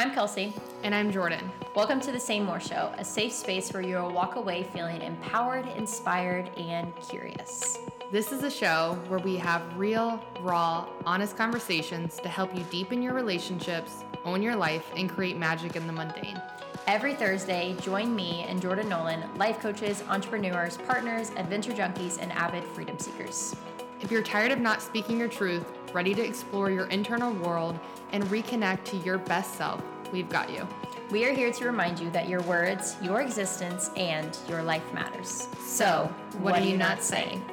I'm Kelsey. And I'm Jordan. Welcome to the Say More Show, a safe space where you'll walk away feeling empowered, inspired, and curious. This is a show where we have real, raw, honest conversations to help you deepen your relationships, own your life, and create magic in the mundane. Every Thursday, join me and Jordan Nolan, life coaches, entrepreneurs, partners, adventure junkies, and avid freedom seekers. If you're tired of not speaking your truth, ready to explore your internal world, and reconnect to your best self, we've got you. We are here to remind you that your words, your existence, and your life matters. So, what, are you not saying?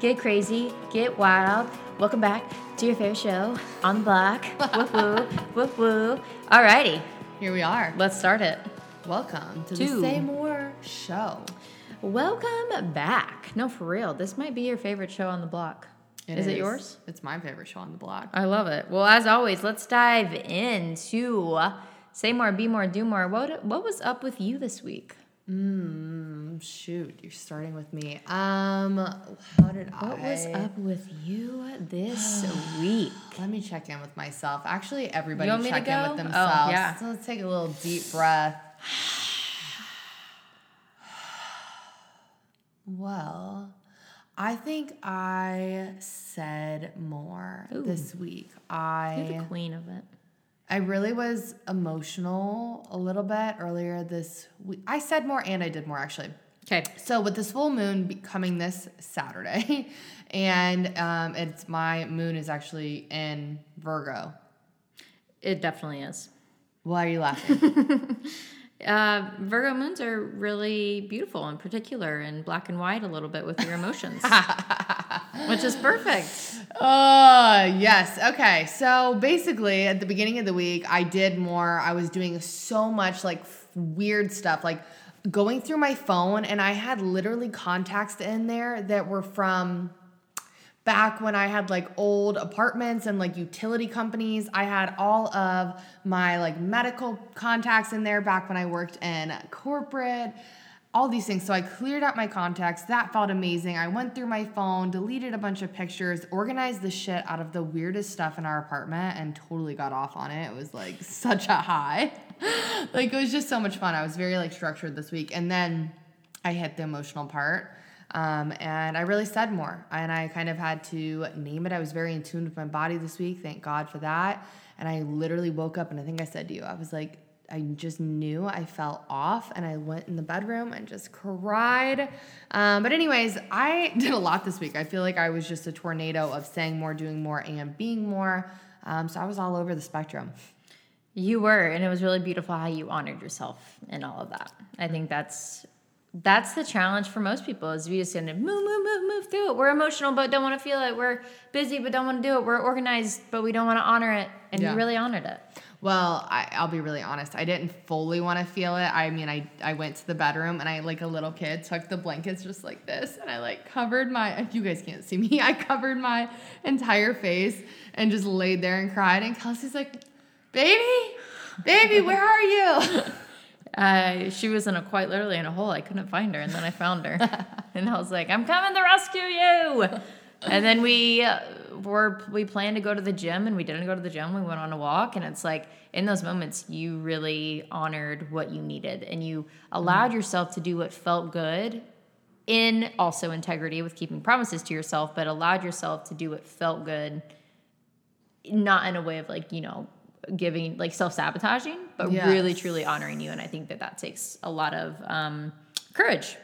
Get crazy, get wild. Welcome back to your favorite show on the block. whoop whoop, whoop whoop. Alrighty, Here we are. let's start it. Welcome to To- the Say More show. Welcome back. No, for real, this might be your favorite show on the block. is it yours? It's my favorite show on the block. I love it. Well, as always, let's dive into say more, be more, do more. What what was up with you this week? Mm, shoot, you're starting with me. Um, how did I? What was up with you this week? Let me check in with myself. Actually, everybody You want me to check in with Oh, yeah. So let's take a little deep breath. Well, I think I said more Ooh. this week. You're I the queen of it. I really was emotional a little bit earlier this week. I said more and I did more actually. Okay. So with this full moon be- coming this Saturday, and um, it's my moon is actually in Virgo. It definitely is. Why are you laughing? Uh, Virgo moons are really beautiful in particular and black and white a little bit with your emotions, which is perfect. Oh, yes. Okay. So basically, at the beginning of the week, I did more. I was doing so much like weird stuff, like going through my phone, and I had literally contacts in there that were from back when I had like old apartments and like utility companies. I had all of my like medical contacts in there back when I worked in corporate, all these things. So I cleared out my contacts. That felt amazing. I went through my phone, deleted a bunch of pictures, organized the shit out of the weirdest stuff in our apartment, and totally got off on it. It was like such a high. like it was just so much fun. I was very like structured this week. And then I hit the emotional part. Um, and I really said more. And I kind of had to name it. I was very in tune with my body this week. Thank God for that. And I literally woke up and I think I said to you, I was like, I just knew I fell off and I went in the bedroom and just cried. Um, but, anyways, I did a lot this week. I feel like I was just a tornado of saying more, doing more, and being more. Um, so I was all over the spectrum. You were, and it was really beautiful how you honored yourself and all of that. I think that's that's the challenge for most people is we just gonna move, move, move, move through it. We're emotional but don't want to feel it. We're busy but don't want to do it. We're organized but we don't want to honor it. And Yeah. you really honored it. Well, I, I'll be really honest. I didn't fully want to feel it. I mean, I, I went to the bedroom and I, like a little kid, took the blankets just like this and I like covered my, you guys can't see me, I covered my entire face and just laid there and cried. And Kelsey's like, baby, baby, where are you? Uh, she was in a quite literally in a hole. I couldn't find her, and then I found her, and I was like, "I'm coming to rescue you." And then we uh, were we planned to go to the gym, and we didn't go to the gym. We went on a walk, and it's like in those moments you really honored what you needed, and you allowed yourself to do what felt good. In also integrity with keeping promises to yourself, but allowed yourself to do what felt good not in a way of like you know giving like self-sabotaging but really truly honoring you and i think that that takes a lot of um, courage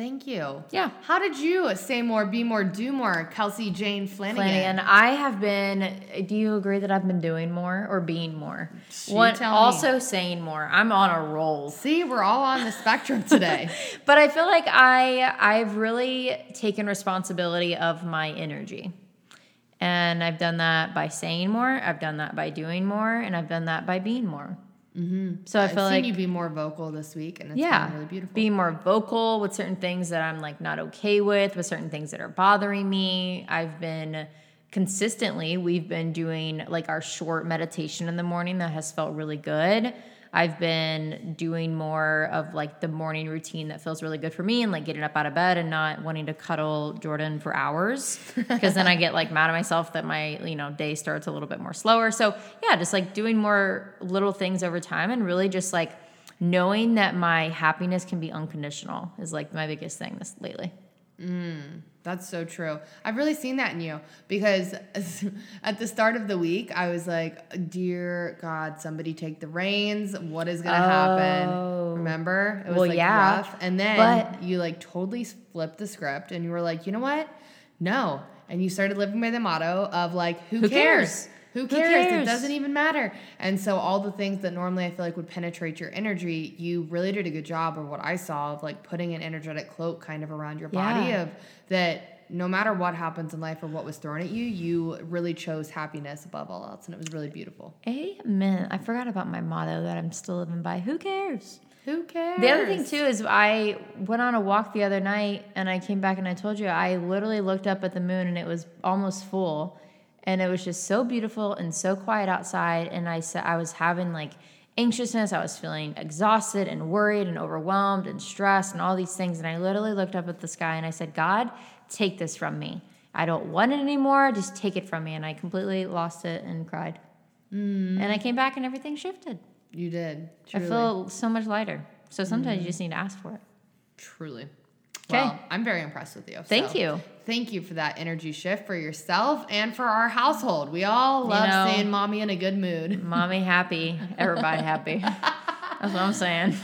Thank you. Yeah. How did you say more, be more, do more, Kelsey Jane Flanagan? Flanagan, I have been. Do you agree that I've been doing more or being more? One, tell me. also saying more. I'm on a roll. See, we're all on the spectrum today. But I feel like I I've really taken responsibility of my energy. And I've done that by saying more, I've done that by doing more, and I've done that by being more. Mm-hmm. So I I've feel seen like you be more vocal this week, and it's yeah, been really beautiful. being more vocal with certain things that I'm like not okay with, with certain things that are bothering me. I've been consistently, we've been doing like our short meditation in the morning that has felt really good. I've been doing more of like the morning routine that feels really good for me and like getting up out of bed and not wanting to cuddle Jordan for hours because then I get like mad at myself that my, you know, day starts a little bit more slower. So, yeah, just like doing more little things over time and really just like knowing that my happiness can be unconditional is like my biggest thing this lately. Mm. That's so true. I've really seen that in you because at the start of the week, I was like, Dear God, somebody take the reins. What is going to Oh. happen? Remember? It was Well, like yeah, rough. And then but- you like totally flipped the script and you were like, You know what? No. And you started living by the motto of like, Who, Who cares? cares? Who cares? It doesn't even matter. And so all the things that normally I feel like would penetrate your energy, you really did a good job of what I saw of like putting an energetic cloak kind of around your body Yeah. of that no matter what happens in life or what was thrown at you, you really chose happiness above all else. And it was really beautiful. Amen. I forgot about my motto that I'm still living by. Who cares? Who cares? The other thing too is I went on a walk the other night and I came back and I told you I literally looked up at the moon and it was almost full and it was just so beautiful and so quiet outside and I said I was having like anxiousness, I was feeling exhausted and worried and overwhelmed and stressed and all these things and I literally looked up at the sky and I said, "God, take this from me. I don't want it anymore. Just take it from me." And I completely lost it and cried. Mm-hmm. And I came back and everything shifted. You did. I feel so much lighter. So sometimes you mm-hmm. just need to ask for it. Truly. 'Kay. Well, I'm very impressed with you. Thank So, you. Thank you for that energy shift for yourself and for our household. We all You love know- seeing mommy in a good mood. Mommy happy, everybody happy. That's what I'm saying.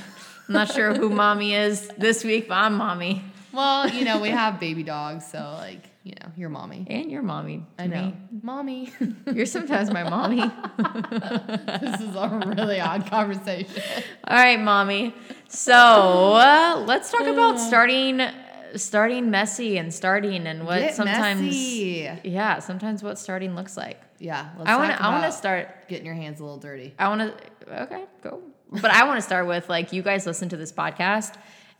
I'm not sure who mommy is this week, but I'm mommy. Well, you know, we have baby dogs, so like, you know, you're mommy. And you're mommy. I know. me. Mommy. You're sometimes my mommy. this is a really odd conversation. All right, mommy. So uh, let's talk about starting, starting messy and starting and what Get sometimes, messy. yeah, sometimes what starting looks like. Yeah. Let's I want to. I want to start. getting your hands a little dirty. I want to. Okay, go. But I want to start with like you guys listen to this podcast,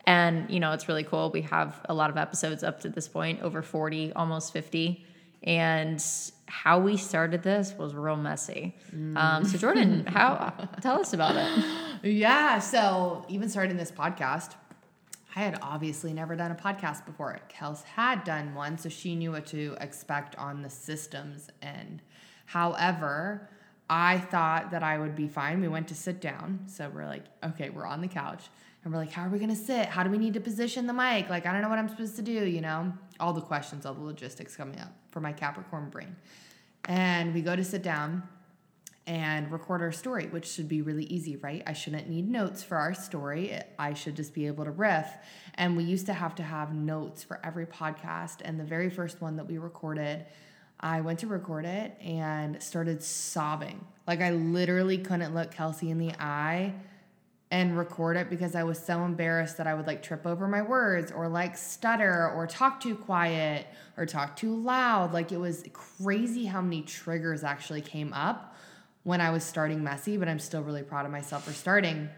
and you know it's really cool. We have a lot of episodes up to this point, over forty, almost fifty, and how we started this was real messy. Um, so Jordan, how tell us about it? Yeah. So even starting this podcast, I had obviously never done a podcast before. Kels had done one, so she knew what to expect on the systems end. However, I thought that I would be fine. We went to sit down. So we're like, okay, we're on the couch. And we're like, how are we to sit? How do we need to position the mic? Like, I don't know what I'm supposed to do, you know? All the questions, all the logistics coming up for my Capricorn brain. And we go to sit down and record our story, which should be really easy, right? I shouldn't need notes for our story. I should just be able to riff. And we used to have to have notes for every podcast. And the very first one that we recorded, I went to record it and started sobbing. Like I literally couldn't look Kelsey in the eye and record it because I was so embarrassed that I would like trip over my words or like stutter or talk too quiet or talk too loud. Like it was crazy how many triggers actually came up when I was starting messy, but I'm still really proud of myself for starting.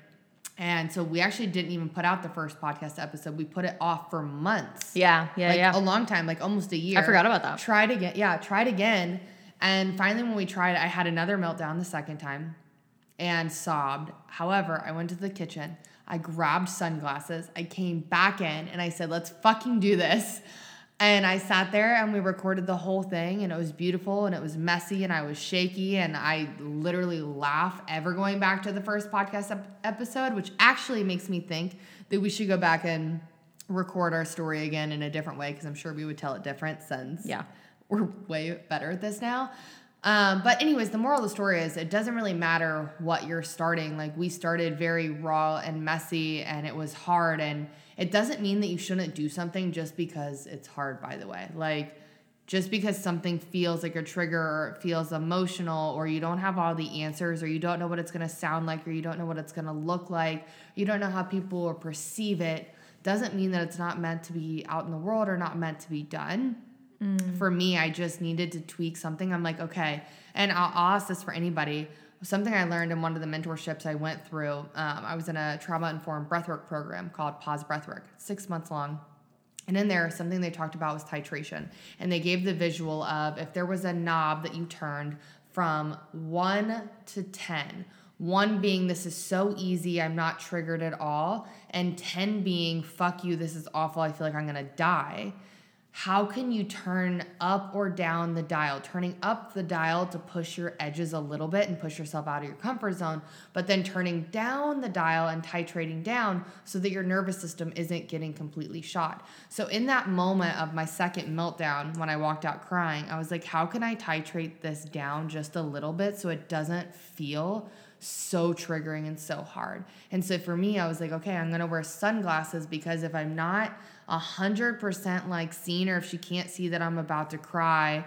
And so we actually didn't even put out the first podcast episode. We put it off for months. Yeah, yeah, like yeah. a long time, like almost a year. I forgot about that. Tried again. Yeah, tried again. And finally, when we tried, I had another meltdown the second time and sobbed. However, I went to the kitchen. I grabbed sunglasses. I came back in and I said, let's fucking do this. And I sat there and we recorded the whole thing and it was beautiful and it was messy and I was shaky and I literally laugh ever going back to the first podcast ep- episode, which actually makes me think that we should go back and record our story again in a different way because I'm sure we would tell it different since Yeah. we're way better at this now. Um, but anyways, the moral of the story is it doesn't really matter what you're starting. Like we started very raw and messy and it was hard and it doesn't mean that you shouldn't do something just because it's hard, by the way. Like just because something feels like a trigger or it feels emotional or you don't have all the answers or you don't know what it's going to sound like or you don't know what it's going to look like, you don't know how people will perceive it, doesn't mean that it's not meant to be out in the world or not meant to be done for me, I just needed to tweak something. I'm like, okay, and I'll, I'll ask this for anybody. Something I learned in one of the mentorships I went through. Um, I was in a trauma informed breathwork program called Pause Breathwork, six months long. And in there, something they talked about was titration. And they gave the visual of if there was a knob that you turned from one to 10, One being, this is so easy, I'm not triggered at all. And 10 being, fuck you, this is awful, I feel like I'm gonna die how can you turn up or down the dial? Turning up the dial to push your edges a little bit and push yourself out of your comfort zone, but then turning down the dial and titrating down so that your nervous system isn't getting completely shot. So, in that moment of my second meltdown, when I walked out crying, I was like, how can I titrate this down just a little bit so it doesn't feel so triggering and so hard? And so, for me, I was like, okay, I'm gonna wear sunglasses because if I'm not a hundred percent like seen or if she can't see that I'm about to cry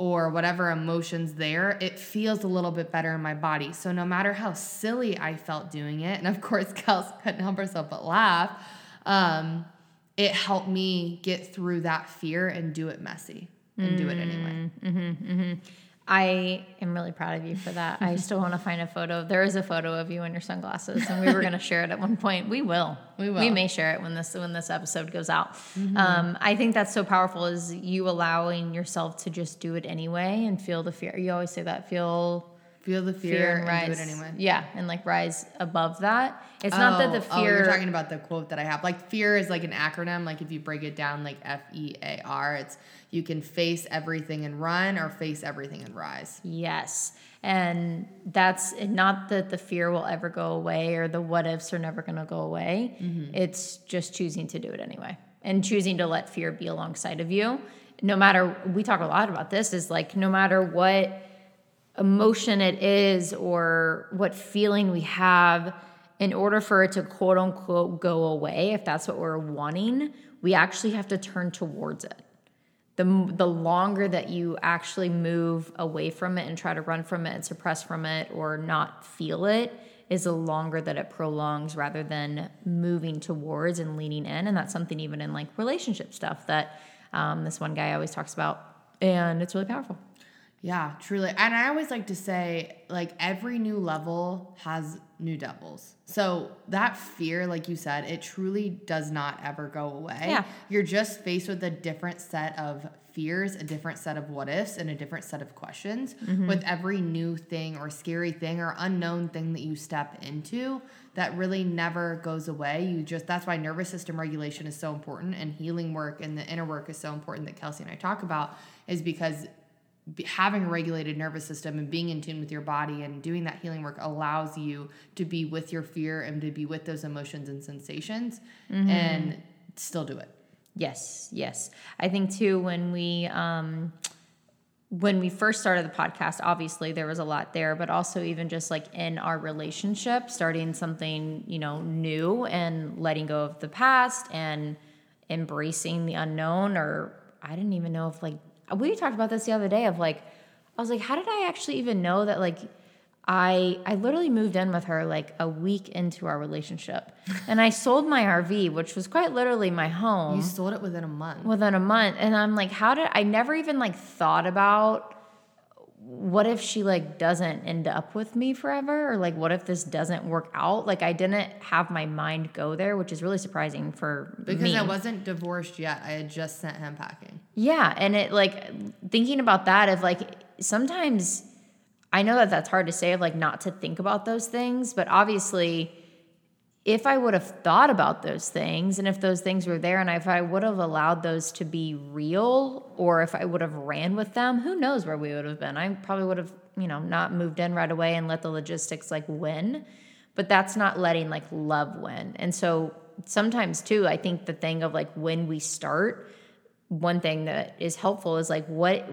or whatever emotions there, it feels a little bit better in my body. So no matter how silly I felt doing it, and of course Kels couldn't help herself but laugh, um, it helped me get through that fear and do it messy and mm, do it anyway. Mm-hmm, mm-hmm. I am really proud of you for that. I still want to find a photo. There is a photo of you in your sunglasses, and we were going to share it at one point. We will. We will. We may share it when this when this episode goes out. Mm-hmm. Um, I think that's so powerful. Is you allowing yourself to just do it anyway and feel the fear. You always say that. Feel feel the fear, fear and, rise. do it anyway. Yeah, and like rise above that. It's oh, not that the fear. Oh, you're talking about the quote that I have. Like fear is like an acronym. Like if you break it down, like F E A R, it's you can face everything and run or face everything and rise. Yes. And that's not that the fear will ever go away or the what ifs are never going to go away. Mm-hmm. It's just choosing to do it anyway and choosing to let fear be alongside of you. No matter, we talk a lot about this, is like no matter what emotion it is or what feeling we have, in order for it to quote unquote go away, if that's what we're wanting, we actually have to turn towards it. The the longer that you actually move away from it and try to run from it and suppress from it or not feel it is the longer that it prolongs rather than moving towards and leaning in. And that's something even in like relationship stuff that um, this one guy always talks about. And it's really powerful yeah truly and i always like to say like every new level has new devils. So that fear, like you said, it truly does not ever go away. Yeah. You're just faced with a different set of fears, a different set of what ifs, and a different set of questions mm-hmm. with every new thing or scary thing or unknown thing that you step into that really never goes away. You just that's why nervous system regulation is so important and healing work and the inner work is so important that Kelsey and I talk about is because having a regulated nervous system and being in tune with your body and doing that healing work allows you to be with your fear and to be with those emotions and sensations mm-hmm. and still do it. Yes, yes. I think too when we um when we first started the podcast, obviously there was a lot there, but also even just like in our relationship, starting something, you know, new and letting go of the past and embracing the unknown or I didn't even know if like we talked about this the other day of like I was like, how did I actually even know that like I I literally moved in with her like a week into our relationship. and I sold my RV, which was quite literally my home. You sold it within a month. Within a month. And I'm like, how did I never even like thought about what if she like doesn't end up with me forever? Or like what if this doesn't work out? Like i didn't have my mind go there which is really surprising for because me. i wasn't divorced yet. I had just sent him packing. Yeah and it like thinking about that of like sometimes i know that that's hard to say of like not to think about those things but obviously if I would have thought about those things and if those things were there and if I would have allowed those to be real or if I would have ran with them, who knows where we would have been. I probably would have, you know, not moved in right away and let the logistics like win. But that's not letting like love win. And so sometimes too, I think the thing of like when we start, one thing that is helpful is like what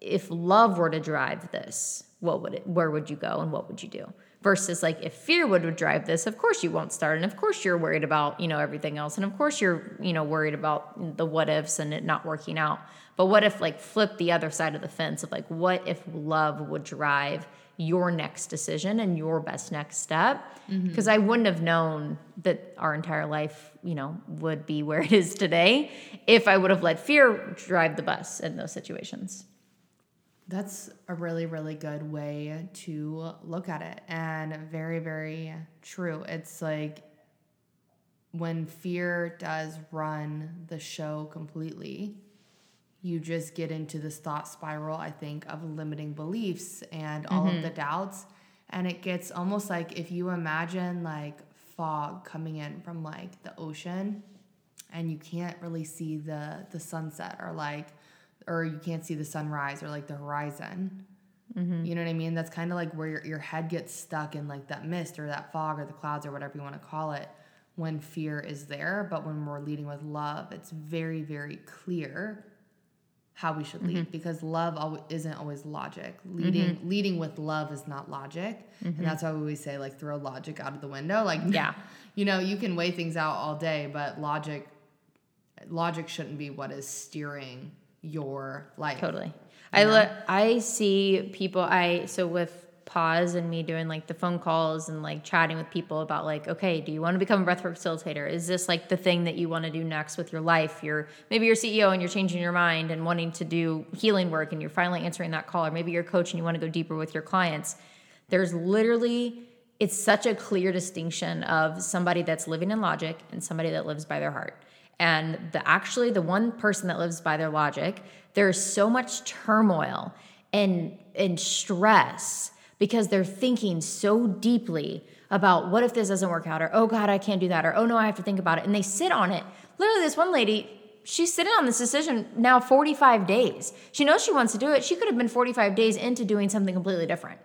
if love were to drive this, what would it where would you go and what would you do? Versus like if fear would drive this of course you won't start and of course you're worried about you know everything else and of course you're you know worried about the what ifs and it not working out. But what if like flip the other side of the fence of like what if love would drive your next decision and your best next step? Because mm-hmm. i wouldn't have known that our entire life you know would be where it is today if i would have let fear drive the bus in those situations that's a really, really good way to look at it and very, very true. It's like when fear does run the show completely, you just get into this thought spiral, I think, of limiting beliefs and all mm-hmm. of the doubts. and it gets almost like if you imagine like fog coming in from like the ocean and you can't really see the the sunset or like or you can't see the sunrise or like the horizon. Mm-hmm. You know what i mean? That's kind of like where your, your head gets stuck in like that mist or that fog or the clouds or whatever you want to call it when fear is there. But when we're leading with love it's very very clear how we should lead mm-hmm. because love al- isn't always logic. Mm-hmm. Leading leading with love is not logic. And that's why we always say like throw logic out of the window. Like Yeah. you know you can weigh things out all day but logic logic shouldn't be what is steering your life Totally. I look. I see people. I so with pause and me doing like the phone calls and like chatting with people about like, okay, do you want to become a breathwork facilitator? Is this like the thing that you want to do next with your life? You're maybe you're CEO and you're changing your mind and wanting to do healing work and you're finally answering that call, or maybe you're a coach and you want to go deeper with your clients. There's literally it's such a clear distinction of somebody that's living in logic and somebody that lives by their heart. And the actually the one person that lives by their logic, there's so much turmoil and and stress because they're thinking so deeply about what if this doesn't work out or oh god I can't do that or oh no I have to think about it and they sit on it. Literally this one lady She's sitting on this decision now 45 days. She knows she wants to do it. She could have been 45 days into doing something completely different,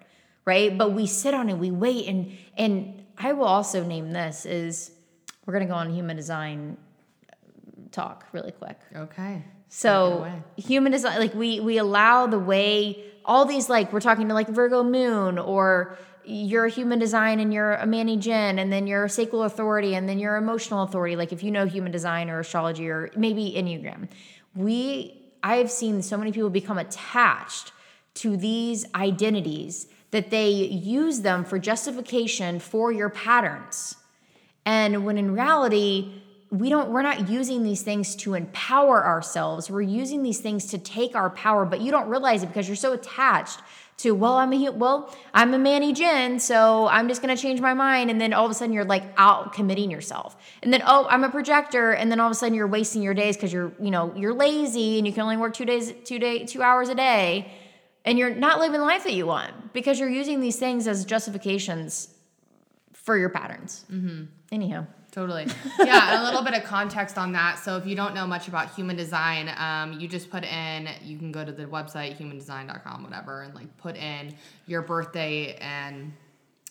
right? But we sit on it, we wait, and and I will also name this is we're gonna go on human design talk really quick. okay So human design, like we we allow the way all these like we're talking to like Virgo Moon or you're a human design and you're a Manny Gen and then you're a sacral authority and then you're emotional authority. Like if you know human design or astrology or maybe Enneagram, we I've seen so many people become attached to these identities that they use them for justification for your patterns. And when in reality, we don't we're not using these things to empower ourselves. We're using these things to take our power, but you don't realize it because you're so attached to, well, I'm a well, I'm a Manny Gen, so I'm just gonna change my mind, and then all of a sudden you're like out committing yourself, and then oh, I'm a projector, and then all of a sudden you're wasting your days because you're you know you're lazy and you can only work two days two day two hours a day, and you're not living the life that you want because you're using these things as justifications for your patterns. Mm-hmm. Anyhow. Totally. Yeah, a little bit of context on that. So if you don't know much about human design, um, you just put in, you can go to the website, humandesign.com, whatever, and like put in your birthday and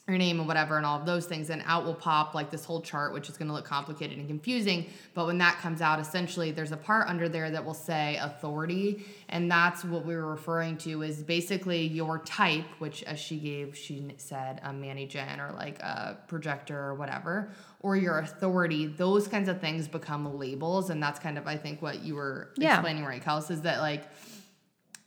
your name and whatever and all of those things and out will pop like this whole chart which is going to look complicated and confusing. But when that comes out essentially there's a part under there that will say authority. And that's what we were referring to is basically your type which as she gave she said a manny gen or like a projector or whatever or your authority. Those kinds of things become labels. And that's kind of i think what you were Yeah. explaining right kels is that like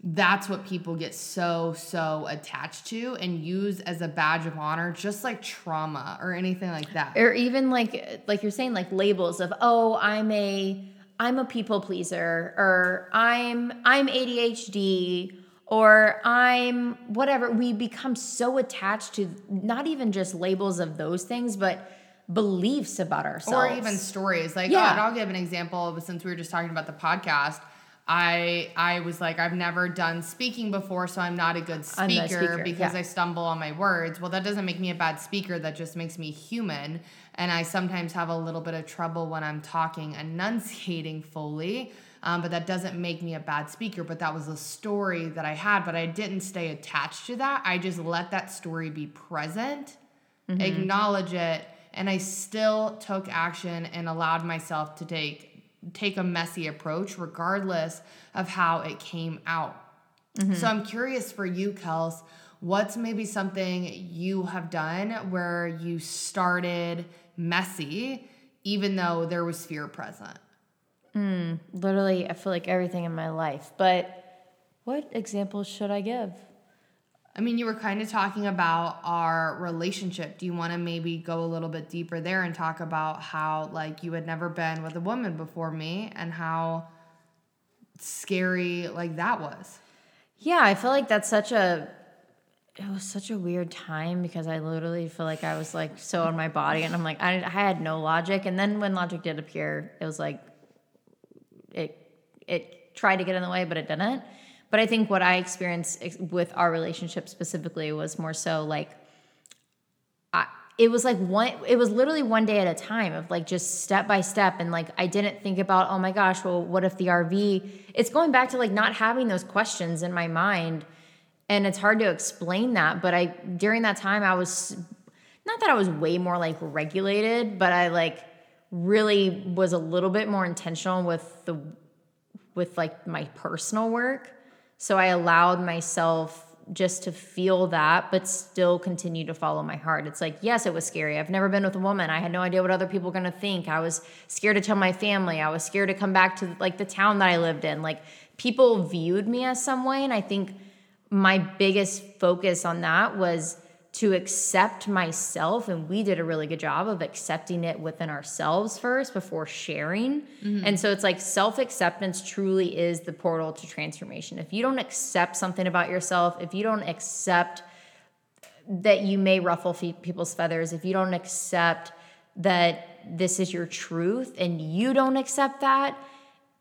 that's what people get so so attached to and use as a badge of honor just like trauma or anything like that. Or even like like you're saying like labels of oh i'm a i'm a people pleaser or i'm i'm adhd or i'm whatever. We become so attached to not even just labels of those things but beliefs about ourselves. or even stories. Like Yeah. oh, i'll give an example since we were just talking about the podcast I I was like I've never done speaking before, so I'm not a good speaker, speaker, because yeah. I stumble on my words. Well, that doesn't make me a bad speaker. That just makes me human, and I sometimes have a little bit of trouble when I'm talking, enunciating fully. Um, but that doesn't make me a bad speaker. But that was a story that I had, but I didn't stay attached to that. I just let that story be present, acknowledge it, and I still took action and allowed myself to take take a messy approach regardless of how it came out. Mm-hmm. So I'm curious for you, Kels, what's maybe something you have done where you started messy even though there was fear present? Mm, literally i feel like everything in my life but what examples should i give I mean, you were kind of talking about our relationship. Do you want to maybe go a little bit deeper there and talk about how, like, you had never been with a woman before me and how scary, like, that was? Yeah, I feel like that's such a it was such a weird time because I literally feel like I was like so in my body and I'm like I, I had no logic and then when logic did appear it was like it it tried to get in the way but it didn't. But I think what I experienced ex- with our relationship specifically was more so like I, it was like one it was literally one day at a time of like just step by step. And like i didn't think about oh my gosh well what if the rv it's going back to like not having those questions in my mind. And it's hard to explain that but i during that time i was not that i was way more like regulated but i like really was a little bit more intentional with the with like my personal work so i allowed myself just to feel that, but still continue to follow my heart. It's like, yes, it was scary. I've never been with a woman. I had no idea what other people were gonna think. I was scared to tell my family. I was scared to come back to like the town that I lived in. Like people viewed me as some way. And I think my biggest focus on that was to accept myself and we did a really good job of accepting it within ourselves first before sharing mm-hmm. and so it's like self-acceptance truly is the portal to transformation if you don't accept something about yourself if you don't accept that you may ruffle people's feathers if you don't accept that this is your truth and you don't accept that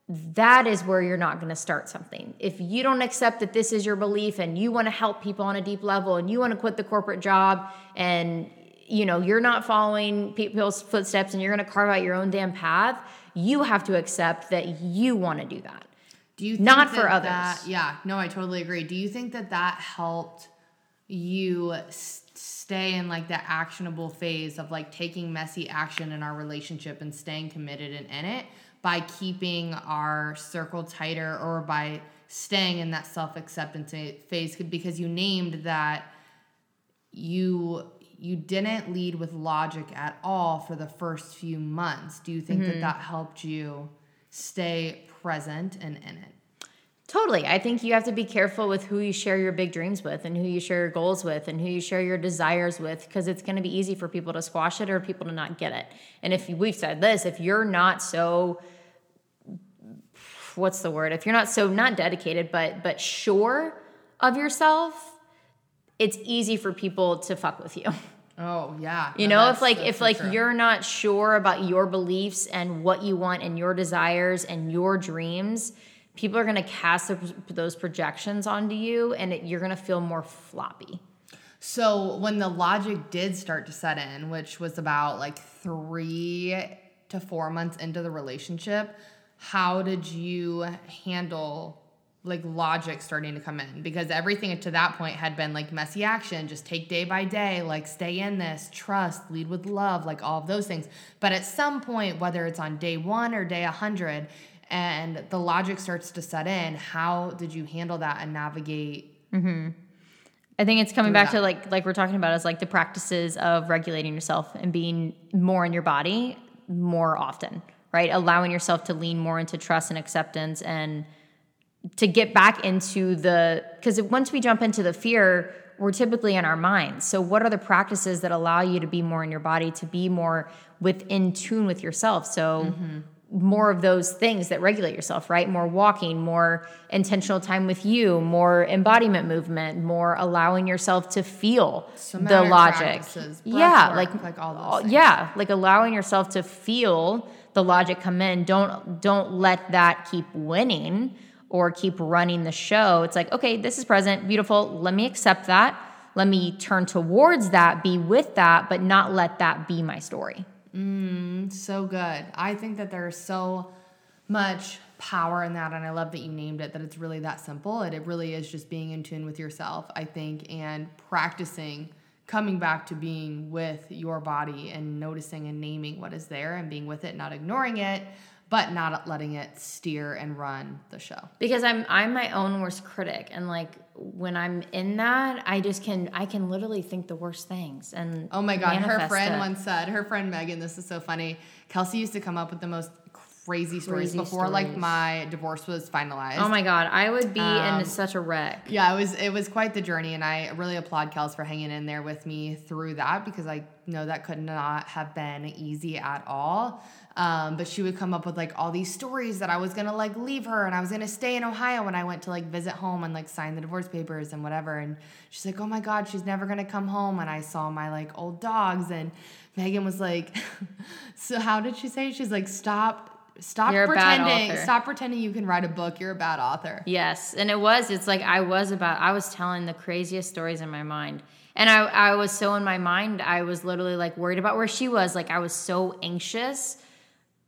that is where you're not going to start something. If you don't accept that this is your belief and you want to help people on a deep level and you want to quit the corporate job and you know, you're not following people's footsteps and you're going to carve out your own damn path, you have to accept that you want to do that. Do you not for others? That, yeah, no, I totally agree. Do you think that that helped you stay in like the actionable phase of like taking messy action in our relationship and staying committed and in it? By keeping our circle tighter or by staying in that self acceptance phase because you named that you you didn't lead with logic at all for the first few months. Do you think mm-hmm. that that helped you stay present and in it? Totally. I think you have to be careful with who you share your big dreams with and who you share your goals with and who you share your desires with because it's going to be easy for people to squash it or people to not get it. And if we've said this, if you're not so what's the word? If you're not so not dedicated but but sure of yourself, it's easy for people to fuck with you. Oh yeah. You no, know, if like if like true. you're not sure about your beliefs and what you want and your desires and your dreams, people are going to cast those projections onto you and it, you're going to feel more floppy. So when the logic did start to set in, which was about like 3 to 4 months into the relationship, how did you handle like logic starting to come in because everything to that point had been like messy action just take day by day like stay in this trust lead with love like all of those things but at some point whether it's on day 1 or day 100 and the logic starts to set in how did you handle that and navigate mm-hmm. i think it's coming back that? to like like we're talking about is like the practices of regulating yourself and being more in your body more often right allowing yourself to lean more into trust and acceptance and to get back into the because once we jump into the fear we're typically in our minds so what are the practices that allow you to be more in your body to be more within tune with yourself so mm-hmm more of those things that regulate yourself, right? More walking, more intentional time with you, more embodiment movement, more allowing yourself to feel the logic. Yeah, work, like like all those. Yeah, like allowing yourself to feel the logic come in. Don't don't let that keep winning or keep running the show. It's like, okay, this is present, beautiful. Let me accept that. Let me turn towards that, be with that, but not let that be my story. Mm, so good. I think that there's so much power in that and I love that you named it that it's really that simple and it really is just being in tune with yourself, I think, and practicing coming back to being with your body and noticing and naming what is there and being with it, not ignoring it, but not letting it steer and run the show. Because I'm I'm my own worst critic and like when I'm in that, I just can I can literally think the worst things and Oh my god, her friend it. once said, her friend Megan, this is so funny. Kelsey used to come up with the most crazy stories crazy before stories. like my divorce was finalized. Oh my god, I would be um, in such a wreck. Yeah, it was it was quite the journey, and I really applaud Kels for hanging in there with me through that because I know that could not have been easy at all. Um, but she would come up with like all these stories that I was gonna like leave her and I was gonna stay in Ohio when I went to like visit home and like sign the divorce papers and whatever. And she's like, oh my God, she's never gonna come home. And I saw my like old dogs and Megan was like, so how did she say? She's like, stop stop You're pretending. Stop pretending you can write a book. You're a bad author. Yes, and it was. It's like I was about. I was telling the craziest stories in my mind, and I I was so in my mind. I was literally like worried about where she was. Like I was so anxious,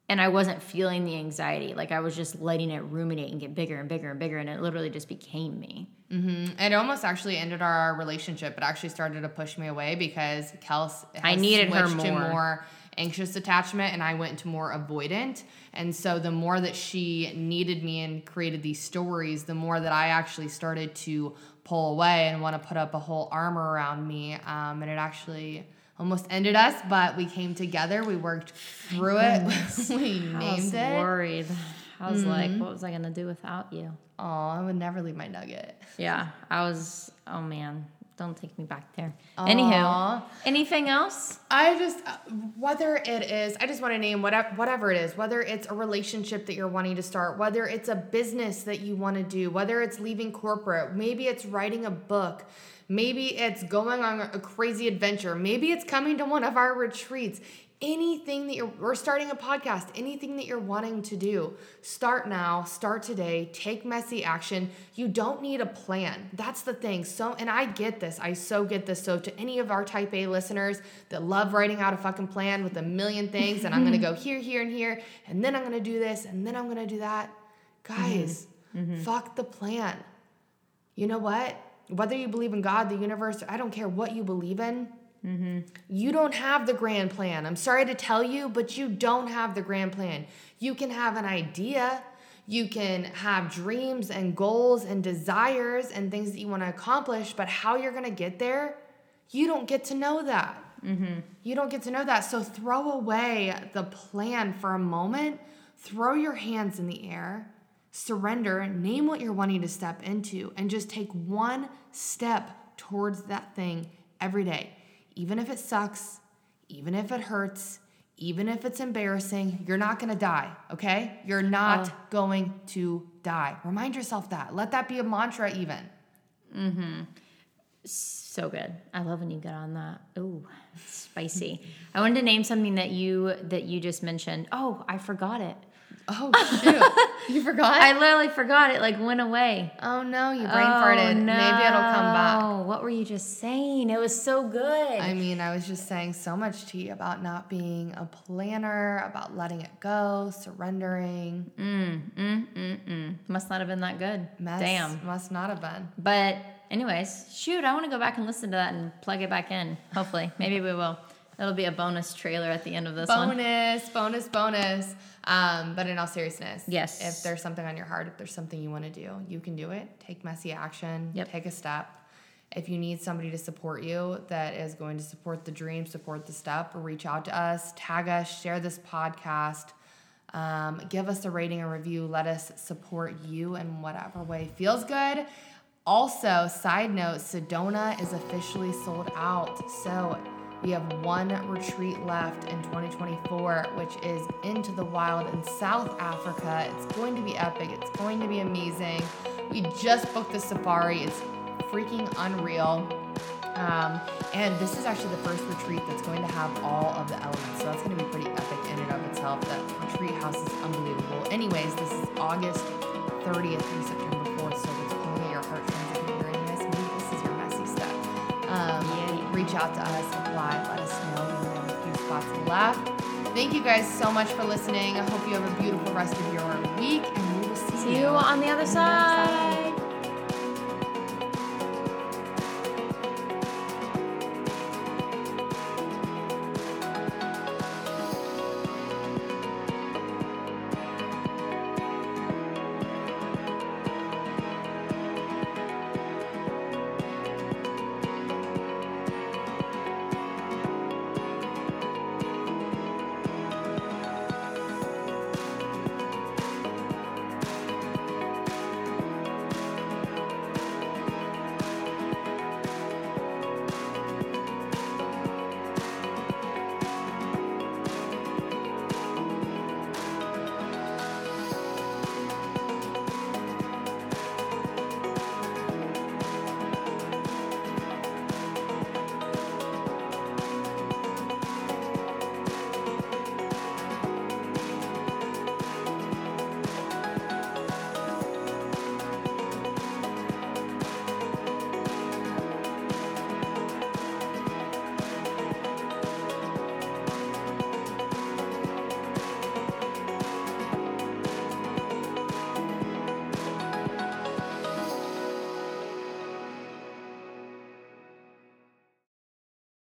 and I wasn't feeling the anxiety. Like I was just letting it ruminate and get bigger and bigger and bigger, and it literally just became me. And it almost actually ended our relationship. It actually started to push me away because Kels I needed her more. Anxious attachment and I went into more avoidant. And so the more that she needed me and created these stories, the more that I actually started to pull away and want to put up a whole armor around me. Um, and it actually almost ended us, but we came together. We worked through it. we named I was it. worried. I was like, what was I gonna do without you? Oh, I would never leave my nugget. Yeah, I was. Oh man, don't take me back there. Aw. Anywho, anything else? I just, uh, whether it is, I just want to name whatever, whatever it is, whether it's a relationship that you're wanting to start, whether it's a business that you want to do, whether it's leaving corporate, maybe it's writing a book, maybe it's going on a crazy adventure, maybe it's coming to one of our retreats. Anything that you're, or starting a podcast, anything that you're wanting to do, start now, start today, take messy action. You don't need a plan. That's the thing. So, and I get this, I so get this. So, to any of our type A listeners that love writing out a fucking plan with a million things, and I'm gonna go here, here, and here, and then I'm gonna do this, and then I'm gonna do that, guys, mm-hmm. Mm-hmm. fuck the plan. You know what? Whether you believe in God, the universe, I don't care what you believe in. Mm-hmm. You don't have the grand plan. I'm sorry to tell you, but you don't have the grand plan. You can have an idea. You can have dreams and goals and desires and things that you want to accomplish, but how you're going to get there, you don't get to know that. Mm-hmm. You don't get to know that. So throw away the plan for a moment, throw your hands in the air, surrender, name what you're wanting to step into, and just take one step towards that thing every day. Even if it sucks, even if it hurts, even if it's embarrassing, you're not gonna die, okay? You're not going to die. Remind yourself that. Let that be a mantra, even. Mm hmm. So good. I love when you get on that. Ooh, spicy. I wanted to name something that you that you just mentioned. Oh, I forgot it. Oh, shoot. you forgot? I literally forgot it. Like went away. oh, no, you brain farted. Maybe it'll come back. Oh, What were you just saying? It was so good. I mean, I was just saying so much to you about not being a planner, about letting it go, surrendering. mm, mm, mm, mm. Must not have been that good. Mess Damn. must not have been. But anyways, shoot, I want to go back and listen to that and plug it back in. Hopefully, maybe we will. It'll be a bonus trailer at the end of this one. bonus, bonus, bonus. Um, but in all seriousness, Yes. if there's something on your heart, if there's something you want to do, you can do it. Take messy action. Yep. Take a step. If you need somebody to support you that is going to support the dream, support the step, reach out to us, tag us, share this podcast, um, give us a rating and review. Let us support you in whatever way feels good. Also, side note, Sedona is officially sold out. So we have one retreat left in 2024, which is into the wild in South Africa. It's going to be epic. It's going to be amazing. We just booked the safari. It's freaking unreal. Um, and this is actually the first retreat that's going to have all of the elements. So that's going to be pretty epic in and of itself. That retreat house is unbelievable. Anyways, this is August 30th through September reach out to us, apply, let us know. We have a few spots left. Thank you guys so much for listening. I hope you have a beautiful rest of your week, and we will see, See you on the other side.